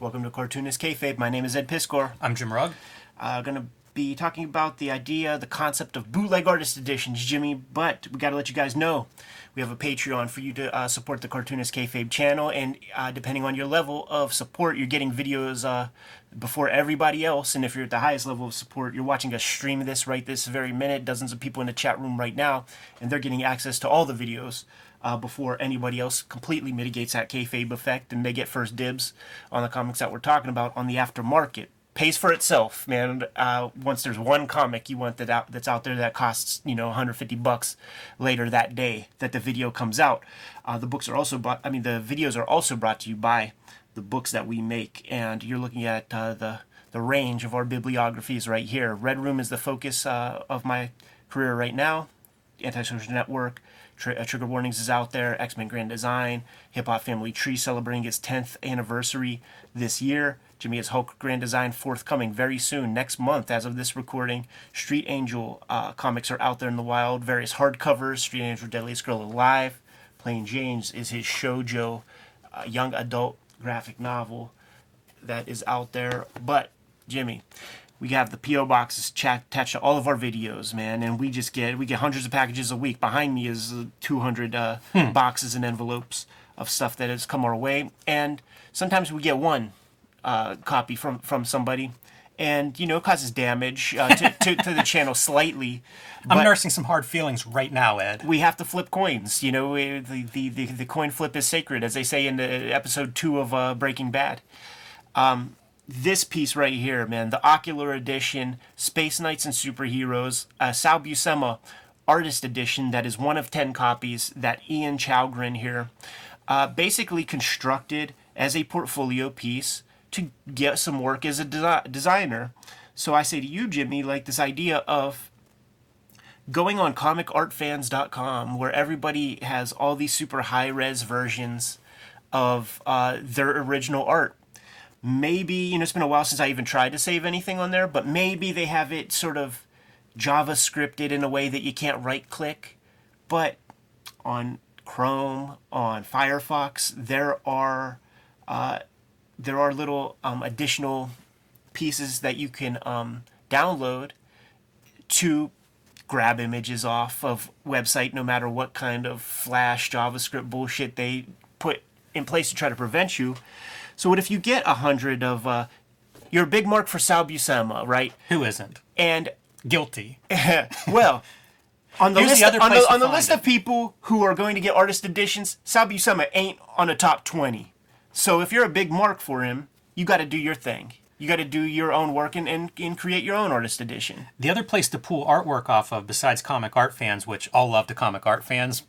Welcome to Cartoonist Kayfabe. My name is Ed Piskor. I'm Jim Rugg. Uh, going to be talking about the idea, the concept of bootleg artist editions, Jimmy. But we got to let you guys know we have a Patreon for you to uh, support the Cartoonist Kayfabe channel, and uh, depending on your level of support, you're getting videos uh, before everybody else. And if you're at the highest level of support, you're watching us stream this right this very minute. Dozens of people in the chat room right now, and they're getting access to all the videos. Uh, before anybody else completely mitigates that kayfabe effect, and they get first dibs on the comics that we're talking about on the aftermarket pays for itself, man. Uh, once there's one comic you want that out that's out there that costs you know 150 bucks later that day that the video comes out. Uh, the books are also bought. I mean, the videos are also brought to you by the books that we make, and you're looking at uh, the the range of our bibliographies right here. Red Room is the focus uh, of my career right now. Antisocial Network. Tr- uh, Trigger Warnings is out there. X Men Grand Design. Hip Hop Family Tree celebrating its 10th anniversary this year. Jimmy Hulk Grand Design forthcoming very soon, next month, as of this recording. Street Angel uh, comics are out there in the wild. Various hardcovers. Street Angel Deadliest Girl Alive. Plain Janes is his shoujo, uh, young adult graphic novel that is out there. But, Jimmy, we have the PO boxes chat attached to all of our videos, man, and we just get we get hundreds of packages a week. Behind me is 200 uh, hmm. boxes and envelopes of stuff that has come our way, and sometimes we get one uh, copy from from somebody, and you know it causes damage uh, to, to, to, the channel slightly. I'm nursing some hard feelings right now, Ed. We have to flip coins. You know, the the, the, the coin flip is sacred, as they say in the episode two of uh, Breaking Bad. Um, this piece right here, man, the Ocular Edition, Space Knights and Superheroes, uh, Sal Buscema Artist Edition, that is one of 10 copies that Ian Chalgren here uh, basically constructed as a portfolio piece to get some work as a desi- designer. So I say to you, Jimmy, like this idea of going on comicartfans.com where everybody has all these super high res versions of uh, their original art. Maybe, you know, it's been a while since I even tried to save anything on there, but maybe they have it sort of JavaScripted in a way that you can't right click. But on Chrome, on Firefox, there are uh, there are little um, additional pieces that you can um, download to grab images off of website no matter what kind of flash javascript bullshit they put in place to try to prevent you so what if you get a hundred of uh, you're a big mark for sal buscema right who isn't and guilty well on the list, the on the, on the list of people who are going to get artist editions, Sal Buscema ain't on the top 20. So if you're a big mark for him, you got to do your thing. You got to do your own work and, and, and create your own artist edition. The other place to pull artwork off of, besides comic art fans, which all love to comic art fans,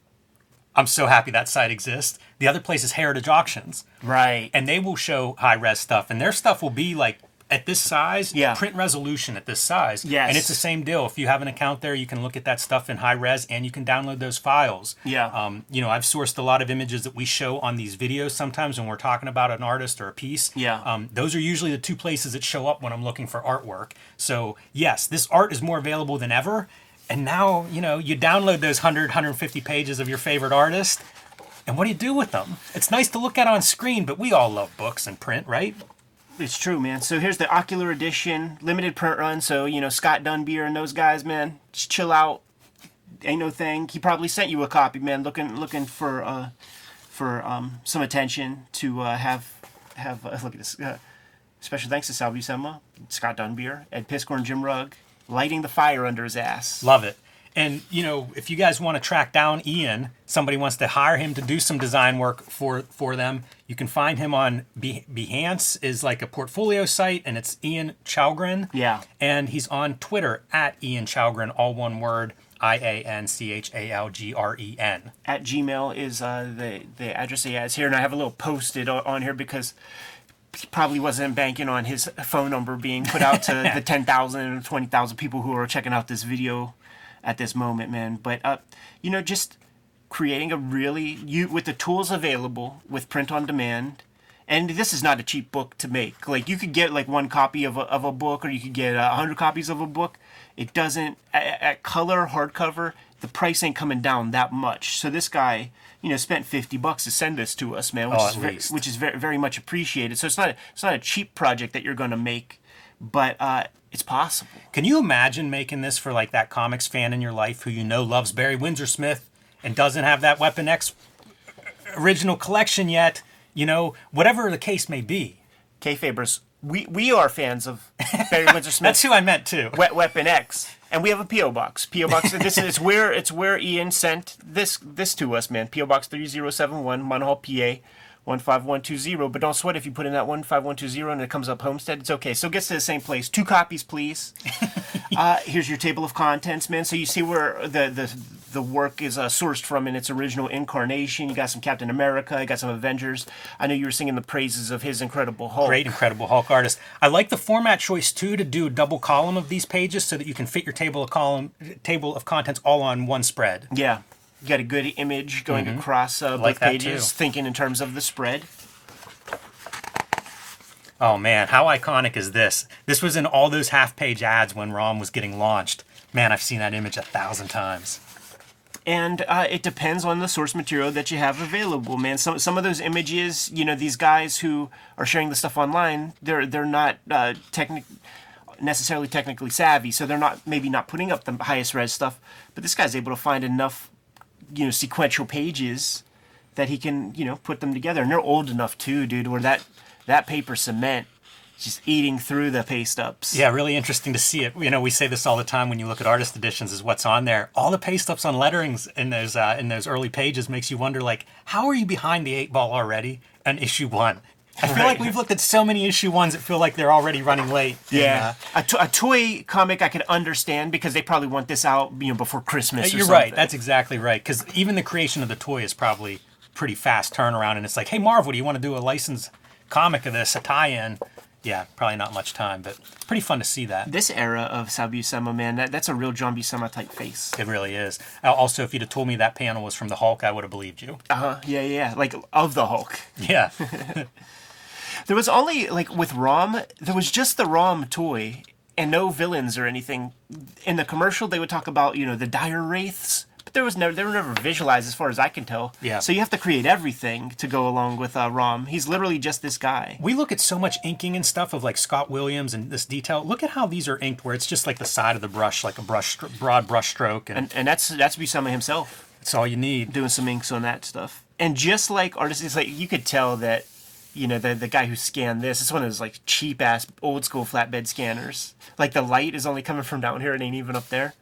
I'm so happy that site exists. The other place is Heritage Auctions. Right. And they will show high res stuff, and their stuff will be like at this size, yeah. print resolution at this size. Yes. And it's the same deal. If you have an account there, you can look at that stuff in high res and you can download those files. Yeah. Um, you know, I've sourced a lot of images that we show on these videos sometimes when we're talking about an artist or a piece. Yeah. Um, those are usually the two places that show up when I'm looking for artwork. So, yes, this art is more available than ever. And now, you know, you download those 100, 150 pages of your favorite artist. And what do you do with them? It's nice to look at on screen, but we all love books and print, right? It's true, man. So here's the Ocular Edition limited print run. So you know Scott Dunbier and those guys, man, just chill out. Ain't no thing. He probably sent you a copy, man. Looking looking for uh for um some attention to uh, have have uh, look at this. Uh, special thanks to Sal Buscema, Scott Dunbier, Ed Piskor, and Jim Rugg, lighting the fire under his ass. Love it. And you know, if you guys want to track down Ian, somebody wants to hire him to do some design work for for them, you can find him on Behance is like a portfolio site, and it's Ian Chalgren. Yeah. And he's on Twitter at Ian Chalgren, all one word. I A N C H A L G R E N. At Gmail is uh, the the address he has here, and I have a little posted on here because he probably wasn't banking on his phone number being put out to the 10,000 or 20,000 people who are checking out this video at this moment, man. But uh, you know, just creating a really you with the tools available with print on demand. And this is not a cheap book to make. Like you could get like one copy of a, of a book, or you could get a hundred copies of a book. It doesn't at, at color hardcover. the price ain't coming down that much. So this guy, you know, spent fifty bucks to send this to us, man, which Oh, is very, which is very very much appreciated. So it's not it's not a cheap project that you're going to make, but uh, it's possible. Can you imagine making this for like that comics fan in your life who you know loves Barry Windsor Smith and doesn't have that Weapon X original collection yet? You know, whatever the case may be. Kayfabers, we we are fans of Barry Windsor Smith. That's who I meant too. Wet Weapon X, and we have a PO box. PO box. this is where it's where Ian sent this this to us, man. PO box three zero seven one, Munhall, PA. 15120, but don't sweat if you put in that 15120 and it comes up Homestead. It's okay. So it gets to the same place. Two copies, please. uh, here's your table of contents, man. So you see where the the, the work is uh, sourced from in its original incarnation. You got some Captain America, you got some Avengers. I know you were singing the praises of his Incredible Hulk. Great, incredible Hulk artist. I like the format choice too to do a double column of these pages so that you can fit your table of column table of contents all on one spread. Yeah. You got a good image going across uh, Mm-hmm. Like both pages, too. thinking in terms of the spread. Oh man, how iconic is this? This was in all those half-page ads when ROM was getting launched. Man, I've seen that image a thousand times. And uh, it depends on the source material that you have available, man. Some some of those images, you know, these guys who are sharing the stuff online, they're they're not uh, technic necessarily technically savvy, so they're not maybe not putting up the highest res stuff. But this guy's able to find enough, you know, sequential pages that he can you know put them together, and they're old enough too, dude, where that that paper cement just eating through the paste ups. Yeah, really interesting to see it. You know, we say this all the time when you look at artist editions is what's on there. All the paste ups on letterings in those uh, in those early pages makes you wonder like, how are you behind the eight ball already on issue one? I feel like we've looked at so many issue ones that feel like they're already running late. And, Yeah, a, to- a toy comic I could understand because they probably want this out, you know, before Christmas. uh, you're right. something. That's exactly right. Because even the creation of the toy is probably pretty fast turnaround, and it's like, hey Marvel, do you want to do a licensed comic of this, a tie-in? Yeah, probably not much time, but pretty fun to see that. this era of Sal Buscema, man. That, that's a real John Buscema type face. It really is. Also, if you'd have told me that panel was from the Hulk, I would have believed you. Uh huh. Yeah, yeah, like of the Hulk. Yeah. There was only like with Rom, there was just the Rom toy and no villains or anything. In the commercial, they would talk about you know the dire wraiths, but there was never they were never visualized as far as I can tell. Yeah. So you have to create everything to go along with uh, Rom. He's literally just this guy. We look at so much inking and stuff of like Scott Williams and this detail. Look at how these are inked, where it's just like the side of the brush, like a brush, broad brush stroke, and, And, and that's that's Buscema himself. that's all you need. doing some inks on that stuff. And just like artists, it's like you could tell that, you know, the the guy who scanned this, it's one of those like cheap ass old school flatbed scanners. Like the light is only coming from down here it ain't even up there.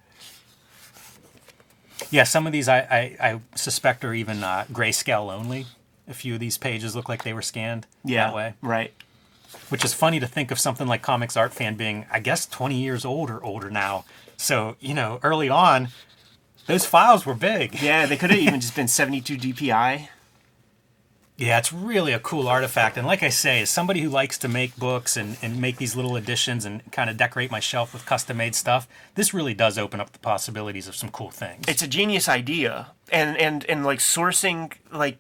Yeah, some of these I, I, I suspect are even uh, grayscale only. A few of these pages look like they were scanned Yeah, that way, right. which is funny to think of something like Comics Art Fan being, I guess, 20 years old or older now. So, you know, early on, those files were big. Yeah, they could have even just been 72 DPI. Yeah, it's really a cool artifact. And like I say, as somebody who likes to make books and, and make these little additions and kind of decorate my shelf with custom made stuff, this really does open up the possibilities of some cool things. It's a genius idea, and and and like sourcing like,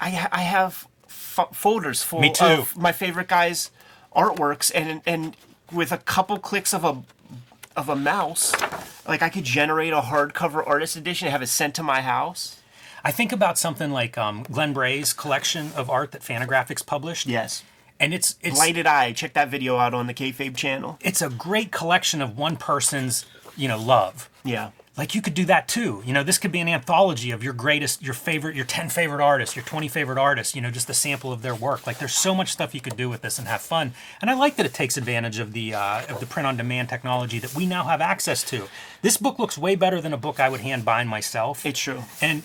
I I have f- folders full Me too. of my favorite guys' artworks, and and with a couple clicks of a of a mouse, like I could generate a hardcover artist edition and have it sent to my house. I think about something like um, Glenn Bray's collection of art that Fantagraphics published. Yes. And it's it's Blighted Eye. Check that video out on the Kayfabe channel. it's a great collection of one person's, you know, love. Yeah. Like you could do that too. You know, this could be an anthology of your greatest, your favorite, your 10 favorite artists, your 20 favorite artists, you know, just a sample of their work. Like there's so much stuff you could do with this and have fun. And I like that it takes advantage of the uh, of the print on demand technology that we now have access to. This book looks way better than a book I would hand bind myself. It's true. and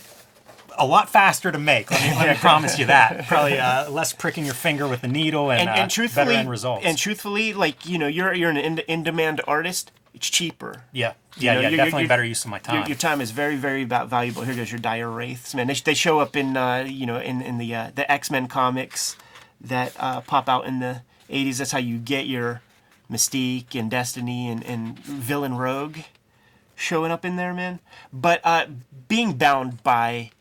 a lot faster to make. Let me, let me promise you that. Probably uh, less pricking your finger with the needle and, And, uh, and truthfully, better end results. and truthfully, like you know, you're you're an in, in demand artist. It's cheaper. yeah, You yeah, know, yeah. you're- definitely you're- better use of my time. Your, your time is very, very valuable. Here goes your dire wraiths, man. They, they show up in, uh, you know, in in the uh, the X Men comics that uh, pop out in the '80s. That's how you get your Mystique and Destiny and, and Villain Rogue showing up in there, man. But uh, being bound by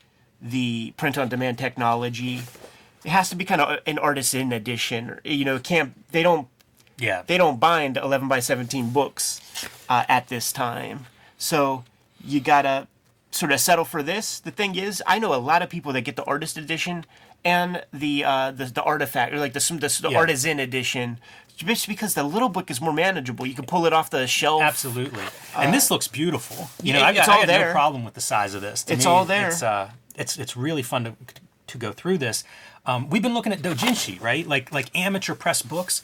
the print-on-demand technology, it has to be kind of an artisan edition. You know, can't they don't yeah, they don't bind 11 by 17 books uh, at this time. So you gotta sort of settle for this. The thing is, I know a lot of people that get the artist edition and the uh, the, the artifact or like the the, the Yeah. artisan edition, just because the little book is more manageable. You can pull it off the shelf. Absolutely. And this looks beautiful. You know, Uh, yeah, I got, it's I all got no problem with the size of this. To It's me, all there. It's, uh, it's, it's really fun to, to go through this. Um, we've been looking at doujinshi, right? Like like amateur press books.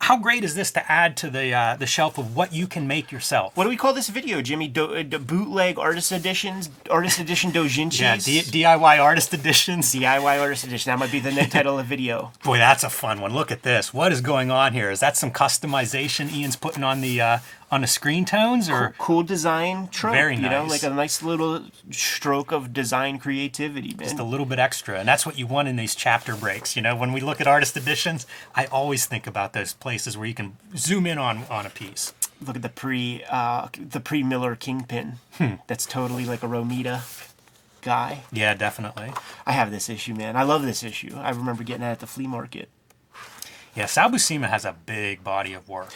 How great is this to add to the uh, the shelf of what you can make yourself? What do we call this video, Jimmy? Do, uh, do- bootleg artist editions, artist edition doujinshis. yeah, D- DIY artist editions. DIY artist edition. That might be the net title of the video. Boy, that's a fun one. Look at this. What is going on here? Is that some customization Ian's putting on the uh, on the screen tones, or Cool design trope. Very nice. You know, like a nice little stroke of design creativity, man. just a little bit extra? And that's what you want in these chapter breaks. You know, when we look at artist editions, I always think about those places where you can zoom in on on a piece. Look at the pre uh, the pre Miller Kingpin. Hmm. That's totally like a Romita guy. Yeah, definitely. I have this issue, man. I love this issue. I remember getting it at the flea market. Yeah, Sal Buscema has a big body of work.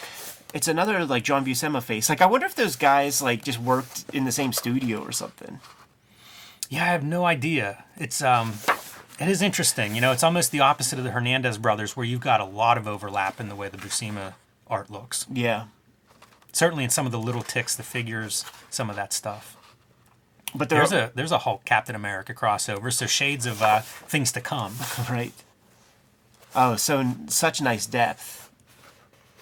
It's another like John Buscema face. Like I wonder if those guys like just worked in the same studio or something. Yeah, I have no idea. It's um, it is interesting. You know, it's almost the opposite of the Hernandez brothers, where you've got a lot of overlap in the way the Buscema art looks. Yeah. Certainly in some of the little ticks, the figures, some of that stuff. But there There's a there's a Hulk Captain America crossover, so shades of uh, things to come. right. Oh, so such nice depth.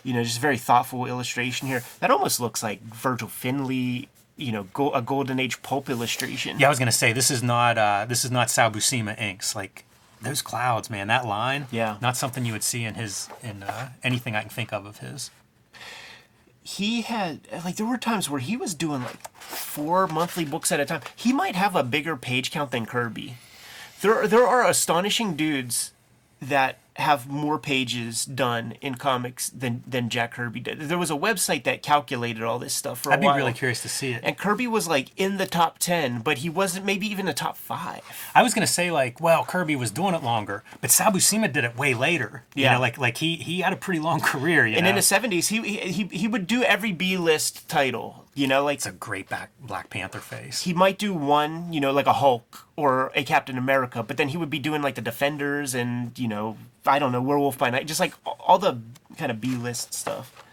You know, just very thoughtful illustration here. That almost looks like Virgil Finlay. You know, go, a golden age pulp illustration. Yeah, I was gonna say this is not uh, this is not Sal Buscema inks. Like those clouds, man, that line. Yeah. Not something you would see in his in uh, anything I can think of of his. he had like there were times where he was doing like four monthly books at a time. He might have a bigger page count than Kirby. There there are astonishing dudes that have more pages done in comics than than Jack Kirby did. There was a website that calculated all this stuff for I'd a be really curious to see it. And Kirby was like in the top 10, but he wasn't maybe even the top 5. I was gonna say like, well, Kirby was doing it longer, but Sal Buscema did it way later. You Yeah. know, like like he he had a pretty long career. You And know? in the 70s, he, he he would do every B-list title, you know, like it's a great back Black Panther face. he might do one, you know, like a Hulk or a Captain America, but then he would be doing like the Defenders and, you know, I don't know, Werewolf by Night, just like all the kind of B list stuff.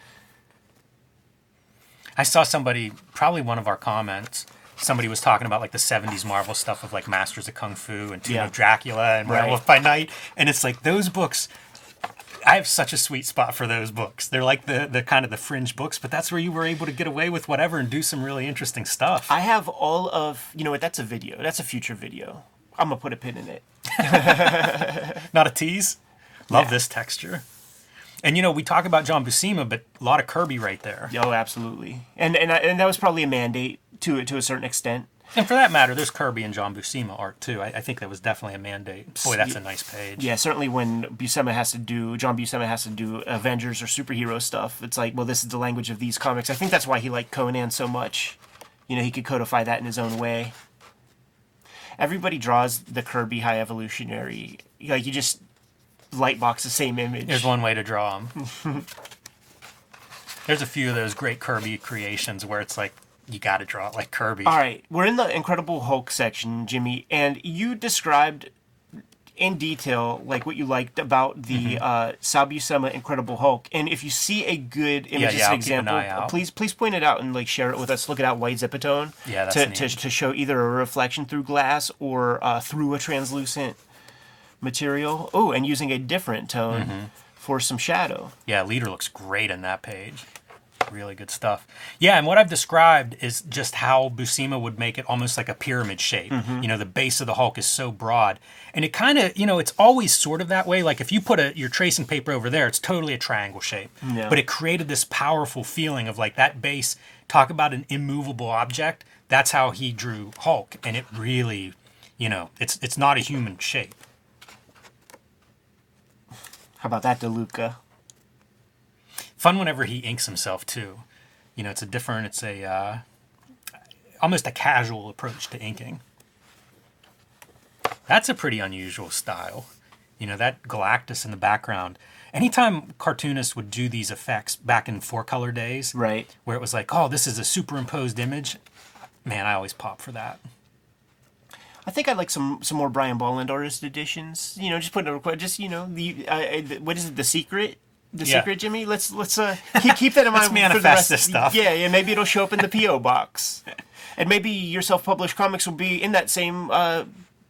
I saw somebody, probably one of our comments, somebody was talking about like the 70s Marvel stuff of like Masters of Kung Fu and Tomb Yeah. of Dracula and Right. Werewolf by Night. And it's like those books, I have such a sweet spot for those books. They're like the, the kind of the fringe books, but that's where you were able to get away with whatever and do some really interesting stuff. I have all of, you know what, that's a video. That's a future video. I'm going to put a pin in it. Not a tease. Love Yeah. this texture. And you know, we talk about John Buscema, but a lot of Kirby right there. Oh, absolutely. And and I- and that was probably a mandate to to a certain extent. And for that matter, there's Kirby and John Buscema art too. I, I think that was definitely a mandate. Boy, that's a nice page. Yeah, certainly when Buscema has to do John Buscema has to do Avengers or superhero stuff, it's like, well, this is the language of these comics. I think that's why he liked Conan so much. You know, he could codify that in his own way. Everybody draws the Kirby High Evolutionary. Like you just lightbox the same image. There's one way to draw them. There's a few of those great Kirby creations where it's like you got to draw it like Kirby. All right, we're in the Incredible Hulk section, Jimmy, and you described in detail like what you liked about the Mm-hmm. uh, Incredible Hulk. And if you see a good image Yeah, as yeah, an keep an example, out. please please point it out and like share it with us. Look it out white zipatone Yeah, that's to, to to show either a reflection through glass or uh, through a translucent material. Oh, and using a different tone Mm-hmm. for some shadow. Yeah, leader looks great in that page. Really good stuff. Yeah, and what I've described is just how Buscema would make it almost like a pyramid shape. Mm-hmm. You know, the base of the Hulk is so broad. And it kind of, you know, it's always sort of that way. Like if you put a your tracing paper over there, it's totally a triangle shape. Yeah. But it created this powerful feeling of like that base, talk about an immovable object. That's how he drew Hulk. And it really, you know, it's it's not a human shape. How about that, DeLuca? fun whenever he inks himself too. You know, it's a different, it's a uh, almost a casual approach to inking. That's a pretty unusual style. You know, that Galactus in the background. Anytime cartoonists would do these effects back in four color days, Right. where it was like, oh, this is a superimposed image. Man, I always pop for that. I think I'd like some some more Brian Bolland artist editions. You know, just put in a request. just you know the uh, uh, what is it? The secret. The Yeah. secret, Jimmy. Let's let's uh, keep, keep that in mind. For the manifest rest- this stuff. Yeah, yeah. Maybe it'll show up in the PO box, and maybe your self-published comics will be in that same uh,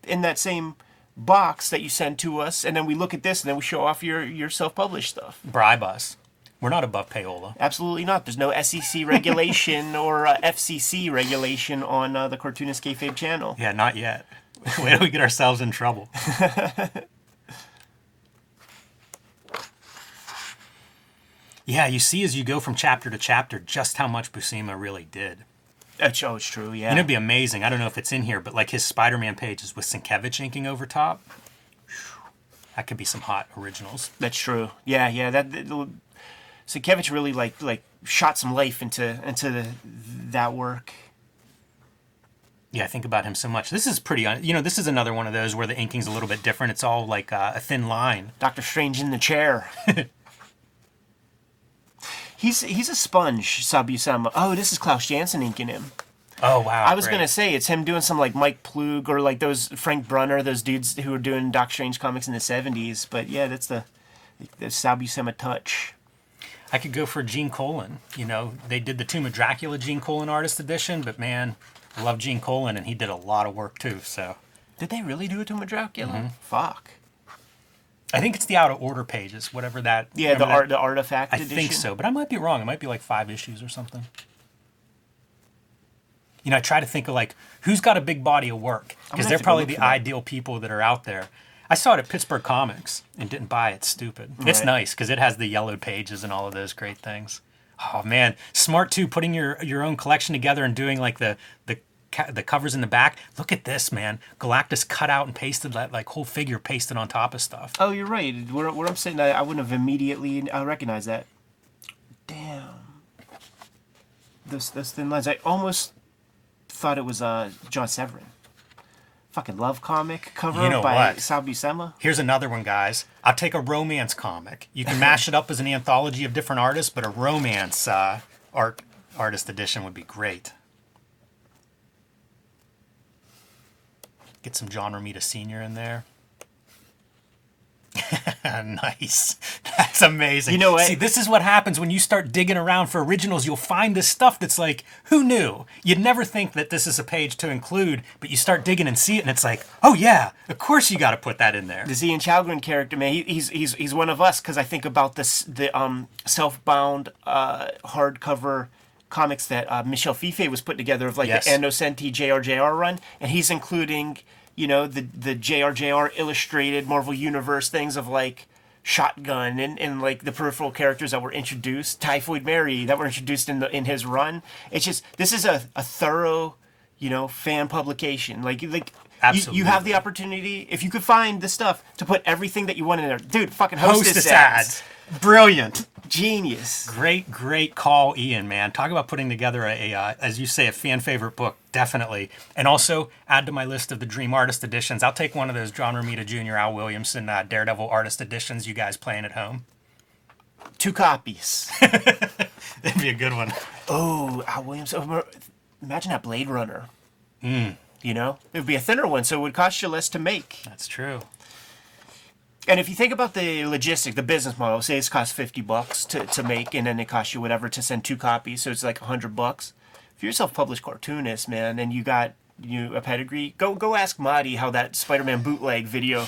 in that same box that you send to us, and then we look at this, and then we show off your your self-published stuff. Bribe us. We're not above payola. Absolutely not. There's no SEC regulation or uh, FCC regulation on uh, the Cartoonist Kayfabe channel. Yeah, not yet. Where do we get ourselves in trouble? yeah, you see as you go from chapter to chapter just how much Buscema really did. That's, oh, it's true. Yeah. And it'd be amazing. I don't know if it's in here, but like his Spider-Man pages with Sienkiewicz inking over top. That could be some hot originals. That's true. Yeah, yeah. That Sienkiewicz really like like shot some life into into the, that work. Yeah, I think about him so much. This is pretty, un- you know, this is another one of those where the inking's a little bit different. It's all like uh, a thin line. Doctor Strange in the chair. he's he's a sponge, Sal Buscema. Oh, this is Klaus Janson inking him. Oh wow! I was great. gonna say it's him doing some like Mike Ploog or like those Frank Brunner, those dudes who were doing Doc Strange comics in the '70s. But yeah, that's the the Sal Buscema touch. I could go for Gene Colan. You know, they did the Tomb of Dracula Gene Colan artist edition, but man, I love Gene Colan, and he did a lot of work too. So Did they really do it to him with Dracula? Mm-hmm. Fuck. I think it's the out of order pages, whatever that. Yeah, the art, that- the artifact I edition. think so, but I might be wrong. It might be like five issues or something. You know, I try to think of like who's got a big body of work because they're probably the ideal people that are out there. I saw it at Pittsburgh Comics and didn't buy it. Stupid. It's nice because it has the yellowed pages and all of those great things. Oh man, smart too. Putting your your own collection together and doing like the the ca- the covers in the back. Look at this, man. Galactus cut out and pasted that like whole figure pasted on top of stuff. Oh, you're right. Where, where I'm sitting, I, I wouldn't have immediately uh, recognized that. Damn. Those, those thin lines. I almost thought it was uh, John Severin. Fucking love comic cover You know by what? Sal Buscema. Here's another one, guys. I'll take a romance comic. You can mash it up as an anthology of different artists, but a romance uh, art artist edition would be great. Get some John Romita Sr. in there. nice. That's amazing. You know what? See, this is what happens when you start digging around for originals. You'll find this stuff that's like, who knew? You'd never think that this is a page to include, but you start digging and see it, and it's like, oh yeah, of course you got to put that in there. The Ian Chalgren character, man, he, he's he's he's one of us because I think about this the um self-bound uh, hardcover comics that uh, Michel Fiffe was putting together of like Yes. the Ann Nocenti JRJR run, and he's including you know the the JRJR illustrated Marvel Universe things of like Shotgun and, and like the peripheral characters that were introduced, Typhoid Mary that were introduced in the in his run. It's just this is a, a thorough, you know, fan publication. Like like you, you have the opportunity if you could find the stuff to put everything that you want in there. Dude, fucking hostess, Hostess ads. ads. Brilliant. Genius. Great, great call, Ian, man. Talk about putting together a, uh, as you say, a fan favorite book, definitely. And also add to my list of the Dream Artist editions. I'll take one of those John Romita Jr., Al Williamson, uh, Daredevil Artist editions you guys playing at home. Two copies. That'd be a good one. oh, Al Williams. Imagine that Blade Runner. Hmm. You know, it would be a thinner one, so it would cost you less to make. That's true. And if you think about the logistic, the business model, say it's cost fifty bucks to, to make, and then it costs you whatever to send two copies, so it's like hundred bucks. If you're a self-published cartoonist, man, and you got you a pedigree, go go ask Marty how that Spider-Man bootleg video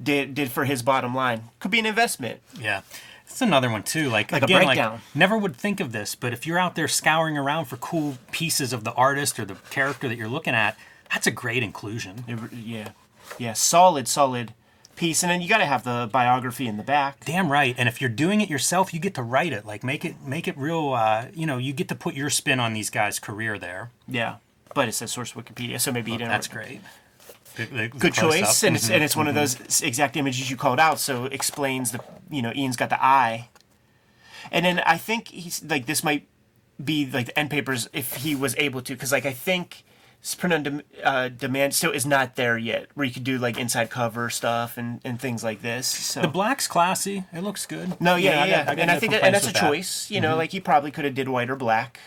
did did for his bottom line. Could be an investment. Yeah. It's another one too. Like, Like a again, like never would think of this, but if you're out there scouring around for cool pieces of the artist or the character that you're looking at, that's a great inclusion. Yeah, yeah, solid, solid piece, and then you got to have the biography in the back. Damn right. And if you're doing it yourself, you get to write it. Like make it make it real. Uh, you know, you get to put your spin on these guys' career there. Yeah, but it says source Wikipedia, so maybe you didn't. That's great. Good, good Good choice, and it's and it's one of those exact images you called out, so it explains the you know Ian's got the eye, and then I think he's like this might be like the end papers if he was able to, because like I think print on dem- uh, demand still is not there yet, where you could do like inside cover stuff and and things like this. So The black's classy. It looks good. no, yeah, I yeah, got- I and I think that, and that's a that. Mm-hmm. choice. You know, like he probably could have did white or black.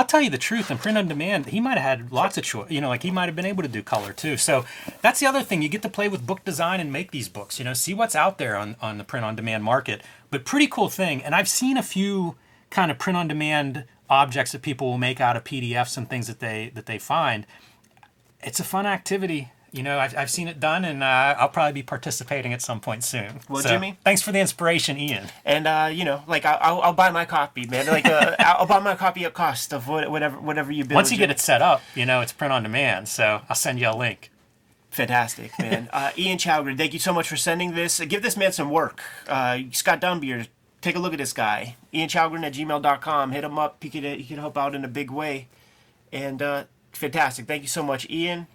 I'll tell you the truth. In print on demand, he might have had lots of choice. You know, like he might have been able to do color too. So that's the other thing. You get to play with book design and make these books. You know, see what's out there on on the print on demand market. But pretty cool thing. And I've seen a few kind of print on demand objects that people will make out of PDFs and things that they that they find. It's a fun activity you know, I've, I've seen it done, and uh, I'll probably be participating at some point soon. Well, so, Jimmy, thanks for the inspiration, Ian. And uh, you know, like I'll, I'll buy my copy, man. Like uh, I'll buy my copy at cost of whatever whatever you build. Once you Jimmy. get it set up, you know, it's print on demand. So I'll send you a link. Fantastic, man. uh, Ian Chalgren, thank you so much for sending this. give this man some work. Uh, Scott Dunbier, take a look at this guy. Ian Chalgren at gmail.com. Hit him up. He could, he could help out in a big way. And uh, fantastic. Thank you so much, Ian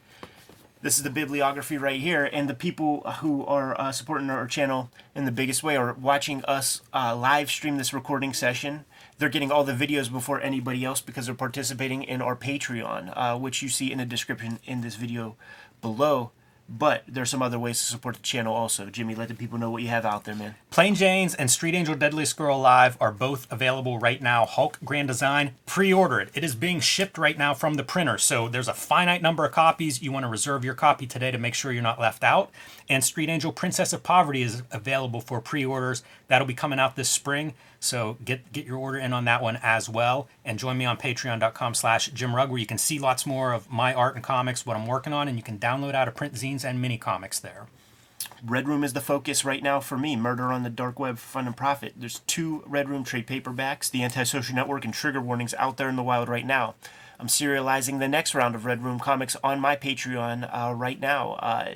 this is the bibliography right here and the people who are uh, supporting our channel in the biggest way are watching us uh, live stream this recording session. They're getting all the videos before anybody else because they're participating in our patreon uh, which you see in the description in this video below but there's some other ways to support the channel also. Jimmy, let the people know what you have out there, man. Plain Janes and Street Angel Deadliest Girl Alive are both available right now. Hulk Grand Design, pre-order it. It is being shipped right now from the printer. So there's a finite number of copies. You want to reserve your copy today to make sure you're not left out. And Street Angel Princess of Poverty is available for pre-orders. That'll be coming out this spring. So get get your order in on that one as well. And join me on patreon.com slash Jim Rugg where you can see lots more of my art and comics, what I'm working on, and you can download out of print zines and mini comics there. Red Room is the focus right now for me. Murder on the Dark Web for Fun and Profit. There's two Red Room trade paperbacks, The Antisocial Network and Trigger Warnings out there in the wild right now. I'm serializing the next round of Red Room comics on my Patreon uh, right now. Uh,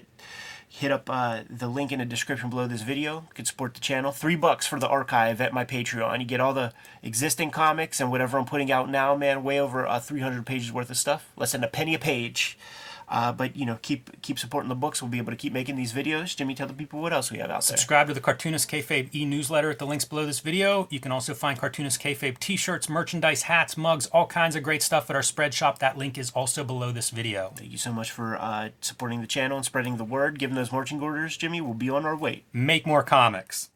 hit up uh, the link in the description below this video. You can support the channel. Three bucks for the archive at my Patreon. You get all the existing comics and whatever I'm putting out now, man. Way over uh, 300 pages worth of stuff. Less than a penny a page. Uh, but you know, keep keep supporting the books. We'll be able to keep making these videos. Jimmy, tell the people what else we have out there. Subscribe to the Cartoonist Kayfabe e-newsletter at the links below this video. You can also find Cartoonist Kayfabe t-shirts, merchandise, hats, mugs, all kinds of great stuff at our spread shop. That link is also below this video. Thank you so much for uh, supporting the channel and spreading the word. Giving those marching orders, Jimmy. We'll be on our way. Make more comics.